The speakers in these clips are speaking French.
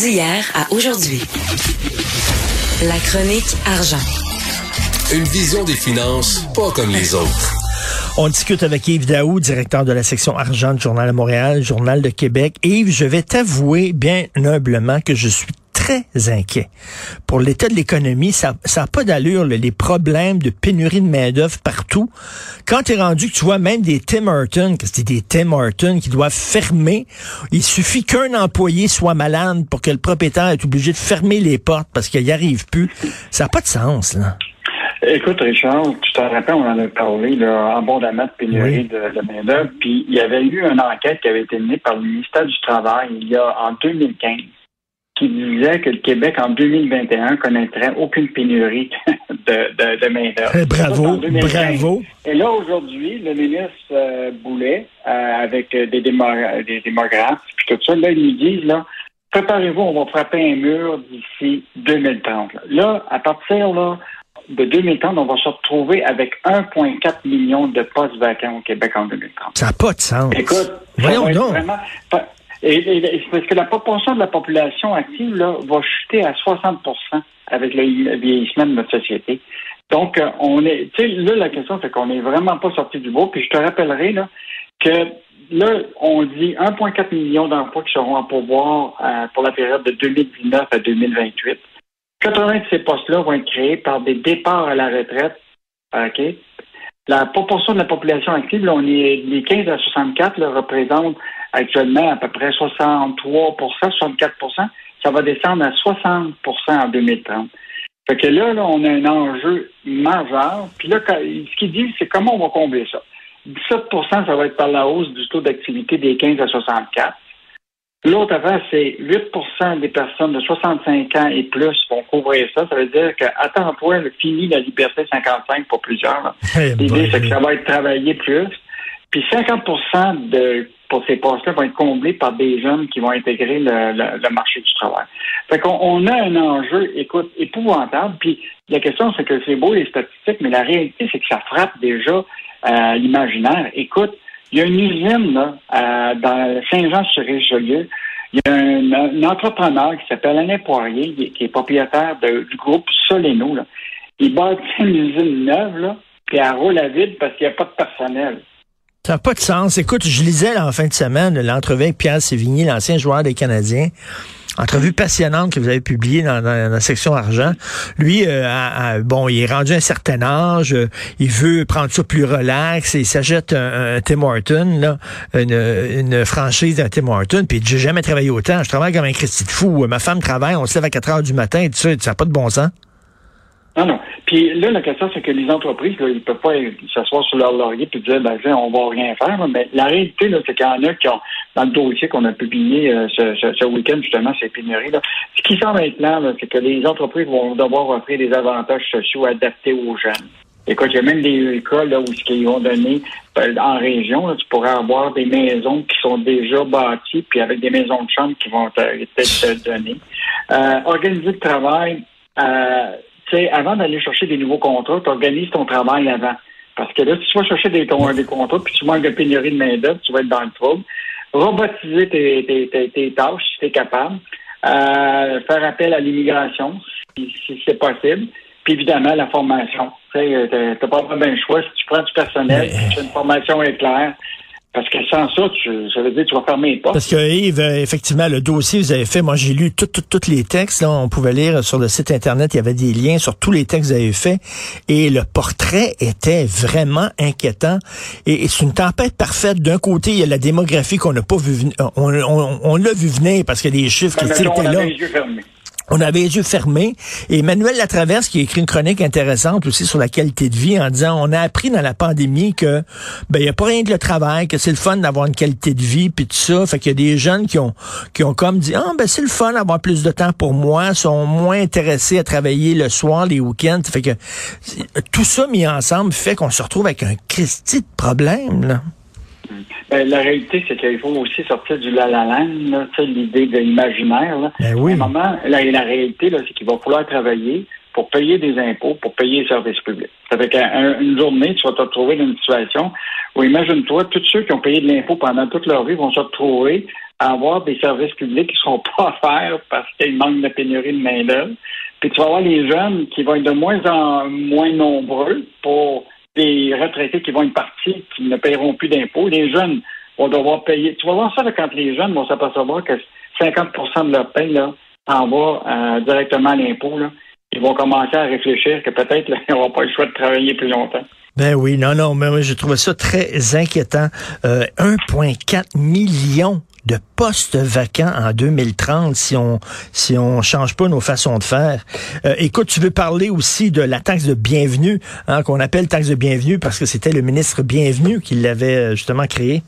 D'hier à aujourd'hui. La chronique argent. Une vision des finances pas comme les autres. On discute avec Yves Daou, directeur de la section argent du Journal de Montréal, Journal de Québec. Yves, je vais t'avouer bien humblement que je suis très inquiet. Pour l'état de l'économie, ça n'a pas d'allure, les problèmes de pénurie de main-d'œuvre partout. Quand tu es rendu que tu vois même des Tim Hortons, que c'est des Tim Hortons qui doivent fermer, il suffit qu'un employé soit malade pour que le propriétaire est obligé de fermer les portes parce qu'il n'y arrive plus. Ça n'a pas de sens, là. Écoute, Richard, tu te rappelles, on en a parlé là, abondamment de pénurie de, de main-d'œuvre. Puis il y avait eu une enquête qui avait été menée par le ministère du Travail il y a en 2015 qui disait que le Québec en 2021 connaîtrait aucune pénurie de, de, de main-d'œuvre. Eh, bravo, bravo. Et là, aujourd'hui, le ministre euh, Boulet, euh, avec des, des démographes, puis tout ça, là, ils nous disent, là, préparez-vous, on va frapper un mur d'ici 2030. Là. là, à partir là, de 2030, on va se retrouver avec 1,4 million de postes vacants au Québec en 2030. Ça n'a pas de sens. Écoute, Voyons donc. Vraiment, et, parce que la proportion de la population active là, va chuter à 60% avec le vieillissement de notre société. Donc, euh, on est, là, la question, c'est qu'on n'est vraiment pas sorti du bois. Puis je te rappellerai là, que là, on dit 1,4 million d'emplois qui seront en pouvoir euh, pour la période de 2019 à 2028. 80 de ces postes-là vont être créés par des départs à la retraite. OK? La proportion de la population active, là, on est les 15 à 64 là, représentent actuellement à peu près 63% 64% Ça va descendre à 60% en 2030. Fait que là, là, on a un enjeu majeur. Puis là, ce qu'il dit, c'est comment on va combler ça? 17% ça va être par la hausse du taux d'activité des 15 à 64. L'autre affaire, c'est 8% des personnes de 65 ans et plus vont couvrir ça. Ça veut dire qu'à temps toi, fini la liberté 55 pour plusieurs. Eh L'idée, c'est que ça va être travaillé plus. Puis 50% de pour ces postes-là vont être comblés par des jeunes qui vont intégrer le, le, le marché du travail. Fait qu'on on a un enjeu, écoute, épouvantable. Puis la question, c'est que c'est beau les statistiques, mais la réalité, c'est que ça frappe déjà euh, l'imaginaire. Écoute, il y a une usine là, euh, dans Saint-Jean-sur-Richelieu. Il y a un, un entrepreneur qui s'appelle Alain Poirier, qui est propriétaire de, du groupe Soleno. Là. Il bâtit une usine neuve, là, puis elle roule à vide parce qu'il n'y a pas de personnel. Ça n'a pas de sens. Écoute, je lisais en fin de semaine l'entrevue avec Pierre Sévigny, l'ancien joueur des Canadiens. Entrevue passionnante que vous avez publiée dans, dans, la section argent. Lui, euh, bon, il est rendu à un certain âge, euh, il veut prendre ça plus relax, et il s'achète un, un, Tim Horton, là, une, une franchise d'un Tim Horton, puis j'ai jamais travaillé autant. Je travaille comme un Christy de fou. Ma femme travaille, on se lève à 4 heures du matin, et tout ça, ça n'a pas de bon sens. Non, non. Puis là, la question, c'est que les entreprises, là, ils ne peuvent pas s'asseoir sur leur laurier et dire, ben, on va rien faire. Mais la réalité, là, c'est qu'il y en a qui ont, dans le dossier qu'on a publié euh, ce, ce, ce week-end, justement, ces pénuries, là, ce qui là, là c'est que les entreprises vont devoir offrir des avantages sociaux adaptés aux jeunes. Écoute, il y a même des cas là, où ce qu'ils vont donner euh, en région, là, tu pourrais avoir des maisons qui sont déjà bâties, puis avec des maisons de chambre qui vont peut-être te donner. Euh, organiser le travail. Euh, sais, avant d'aller chercher des nouveaux contrats, tu organises ton travail avant. Parce que là, si tu vas chercher des, ton, des contrats puis tu manques de pénurie de main-d'œuvre, tu vas être dans le trouble. Robotiser tes, tes, tes, tes tâches si tu es capable. Euh, faire appel à l'immigration si, si c'est possible. Puis évidemment, la formation. Tu sais, t'as pas vraiment le choix. Si tu prends du personnel, Mais... si tu as une formation est claire, parce que sans ça, tu, ça veut dire que tu vas fermer les portes. Parce que Yves, euh, effectivement, le dossier vous avez fait, moi j'ai lu tous les textes, là, on pouvait lire sur le site Internet, il y avait des liens sur tous les textes que vous avez faits, et le portrait était vraiment inquiétant. Et, et c'est une tempête parfaite. D'un côté, il y a la démographie qu'on n'a pas vu on, on, on l'a vu venir parce qu'il y a des chiffres qui étaient là. Les yeux fermés. On avait les yeux fermés. Et Emmanuel Latraverse, qui a écrit une chronique intéressante aussi sur la qualité de vie, en disant, on a appris dans la pandémie que, ben, il n'y a pas rien que le travail, que c'est le fun d'avoir une qualité de vie, puis tout ça. Fait qu'il y a des jeunes qui ont, qui ont comme dit, ah, ben, c'est le fun d'avoir plus de temps pour moi, sont moins intéressés à travailler le soir, les week-ends. Fait que tout ça mis ensemble fait qu'on se retrouve avec un Christi de problème, là. Ben, la réalité, c'est qu'il faut aussi sortir du la la land, l'idée de l'imaginaire. Ben oui. À un moment, la, la réalité, c'est qu'il va falloir travailler pour payer des impôts, pour payer les services publics. Ça fait qu'une journée, tu vas te retrouver dans une situation où, imagine-toi, tous ceux qui ont payé de l'impôt pendant toute leur vie vont se retrouver à avoir des services publics qui ne sont pas offerts parce qu'il manque de pénurie de main-d'œuvre. Puis tu vas avoir les jeunes qui vont être de moins en moins nombreux pour des retraités qui vont être partis, qui ne paieront plus d'impôts. Les jeunes vont devoir payer. Tu vas voir ça quand les jeunes vont s'apercevoir que 50% de leur paie là, en va euh, directement à l'impôt. Ils vont commencer à réfléchir que peut-être ils n'auront pas le choix de travailler plus longtemps. Ben oui, non, non, mais je trouve ça très inquiétant. 1,4 euh, million de postes vacants en 2030 si on si on change pas nos façons de faire. Euh, écoute, tu veux parler aussi de la taxe de bienvenue, hein, qu'on appelle taxe de bienvenue parce que c'était le ministre Bienvenu qui l'avait euh, justement créé?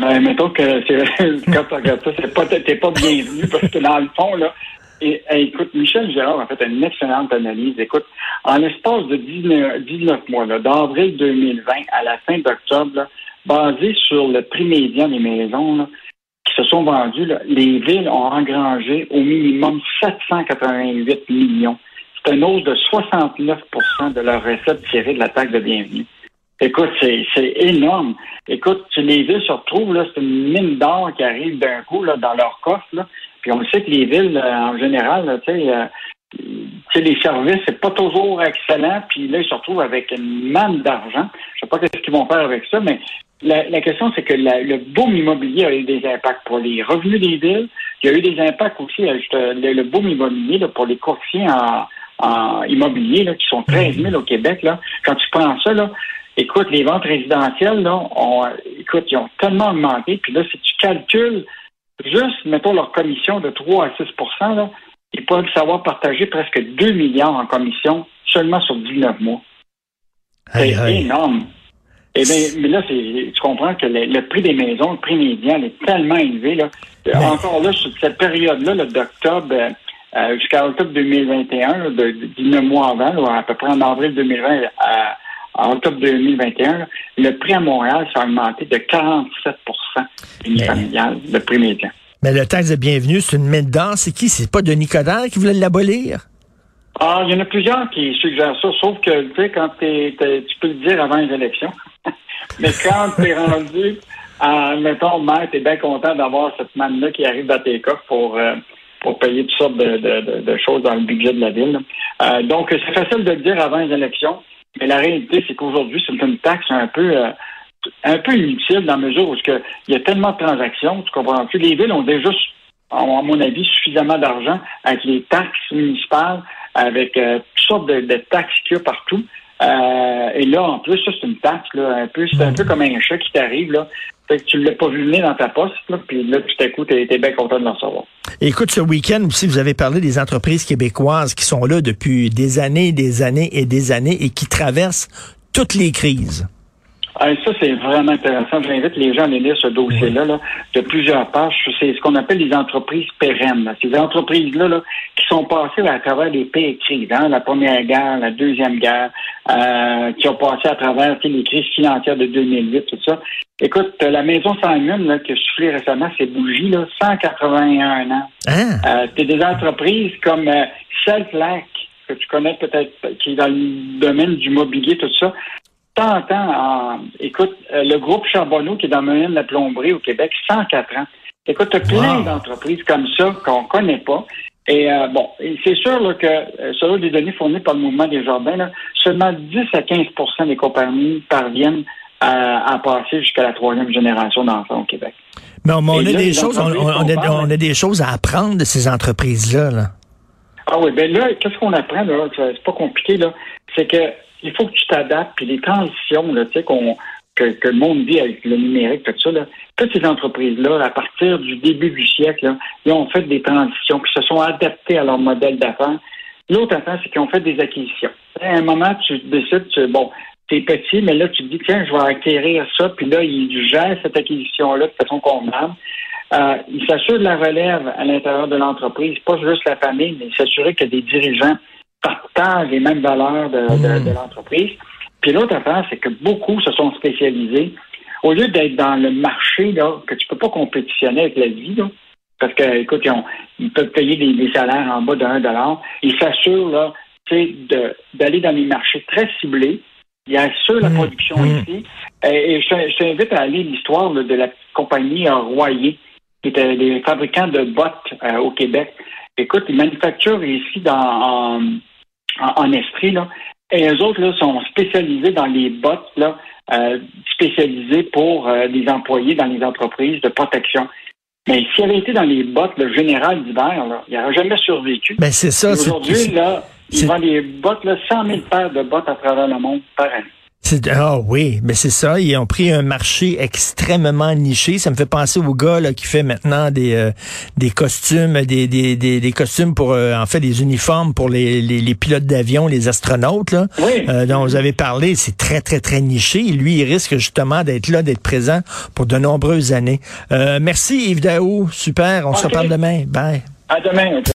Ben, mettons que quand tu regardes ça, c'est pas t'es pas bienvenu parce que dans le fond là, et, écoute, Michel Gérard a fait une excellente analyse. Écoute, en l'espace de 19, mois, d'avril 2020 à la fin d'octobre, basé sur le prix médian des maisons se sont vendues, les villes ont engrangé au minimum 788 millions. C'est une hausse de 69% de leurs recettes tirées de la taxe de bienvenue. Écoute, c'est énorme. Écoute, les villes se retrouvent, c'est une mine d'or qui arrive d'un coup là, dans leur coffre. Là. Puis on sait que les villes, euh, en général, euh, les services, c'est pas toujours excellent. Puis là, ils se retrouvent avec une manne d'argent. Je sais pas qu'est-ce qu'ils vont faire avec ça, mais la, question, c'est que le boom immobilier a eu des impacts pour les revenus des villes. Il y a eu des impacts aussi, euh, le, boom immobilier pour les courtiers en, immobilier, qui sont 13 000 au Québec. Là. Quand tu prends ça, là, écoute, les ventes résidentielles, là, ont, écoute, ils ont tellement augmenté. Puis là, si tu calcules juste, mettons, leur commission de 3 à 6 là, ils peuvent savoir partager presque 2 milliards en commission seulement sur 19 mois. C'est énorme. Eh bien, mais là, tu comprends que le, prix des maisons, le prix médian est tellement élevé. Là. Encore là, sur cette période-là, d'octobre euh, euh, jusqu'à octobre 2021, de, 19 mois avant, à peu près en avril 2020 à, en octobre 2021, le prix à Montréal s'est augmenté de 47 familial, le prix médian. Mais le taxe de bienvenue, c'est une mine d'or. C'est qui? C'est pas Denis Coderre qui voulait l'abolir? Ah, il y en a plusieurs qui suggèrent ça, sauf que, tu sais, quand tu peux le dire avant les élections. Mais quand tu es rendu à, mettons, maire, tu es bien content d'avoir cette manne-là qui arrive dans tes coffres pour, euh, pour payer toutes sortes de, choses dans le budget de la ville. Euh, donc, c'est facile de le dire avant les élections. Mais la réalité, c'est qu'aujourd'hui, c'est une taxe un peu euh, un peu inutile dans la mesure où il y a tellement de transactions, tu comprends plus. Les villes ont déjà, à mon avis, suffisamment d'argent avec les taxes municipales, avec toutes sortes de, taxes qu'il y a partout. Euh, et là, en plus, ça, c'est une taxe, là, un peu, c'est un peu comme un chat qui t'arrive, là. Fait que tu ne l'as pas vu venir dans ta poste, là, puis là, tout à coup, tu es, bien content de l'en savoir. Écoute, ce week-end aussi, vous avez parlé des entreprises québécoises qui sont là depuis des années, des années et des années et qui traversent toutes les crises. Ah, ça, c'est vraiment intéressant. J'invite les gens à lire ce dossier-là là, de plusieurs pages. C'est ce qu'on appelle les entreprises pérennes. Ces entreprises-là là, qui sont passées à travers les pays crises, hein, la Première Guerre, la Deuxième Guerre, euh, qui ont passé à travers les crises financières de 2008, tout ça. Écoute, la maison Simon là, qui a soufflé récemment ses bougies, là, 181 ans. Hein? Euh, des entreprises comme euh, que tu connais peut-être, qui est dans le domaine du mobilier, tout ça, tant en, écoute, euh, le groupe Charbonneau qui est dans le domaine de la plomberie au Québec, 104 ans. Écoute, tu as plein d'entreprises comme ça qu'on connaît pas. Et euh, bon, c'est sûr là, que euh, selon les données fournies par le mouvement des jardins, là, seulement 10 à 15% des compagnies parviennent à, passer jusqu'à la troisième génération d'enfants au Québec. Mais on, a des choses, on, a, des choses à apprendre de ces entreprises-là. Là. Ah oui, ben là, qu'est-ce qu'on apprend là? C'est pas compliqué là. C'est que il faut que tu t'adaptes, puis les transitions, là, tu sais, qu'on, que, le monde vit avec le numérique, tout ça, là, toutes ces entreprises-là, à partir du début du siècle, là, ont fait des transitions, puis se sont adaptés à leur modèle d'affaires. L'autre affaire, c'est qu'ils ont fait des acquisitions. À un moment, tu décides, tu, bon, t'es petit, mais là, tu te dis, tiens, je vais acquérir ça, puis là, ils gèrent cette acquisition-là de façon convenable. Euh, ils s'assurent de la relève à l'intérieur de l'entreprise, pas juste la famille, mais s'assurer que des dirigeants partagent les mêmes valeurs de, hmm. l'entreprise. Puis l'autre affaire, c'est que beaucoup se sont spécialisés. Au lieu d'être dans le marché, là, que tu peux pas compétitionner avec la vie, là, parce que, écoute, ils, peuvent payer des, salaires en bas de 1 dollar. Ils s'assurent, là, d'aller dans les marchés très ciblés. Ils assurent la hmm. production hmm. ici. Et, je, t'invite à aller l'histoire de la compagnie Royer qui étaient des fabricants de bottes au Québec. Écoute, ils manufacturent ici dans, en, en, Estrie, là, et eux autres là, sont spécialisés dans les bottes, là, spécialisées pour les employés dans les entreprises de protection. Mais s'il avait été dans les bottes, le général d'hiver, il n'aurait jamais survécu. Ben c'est ça. Aujourd'hui, là, il vend des bottes, là, 100 000 paires de bottes à travers le monde par année. Ah oui, mais c'est ça. Ils ont pris un marché extrêmement niché. Ça me fait penser au gars là, qui fait maintenant des euh, des costumes, des, des, des, costumes pour euh, en fait des uniformes pour les, les, pilotes d'avion, les astronautes là, oui. euh, dont vous avez parlé. C'est très très très niché. lui, il risque justement d'être là, d'être présent pour de nombreuses années. Euh, merci Yves Daou, super. On se reparle demain. Bye. À demain.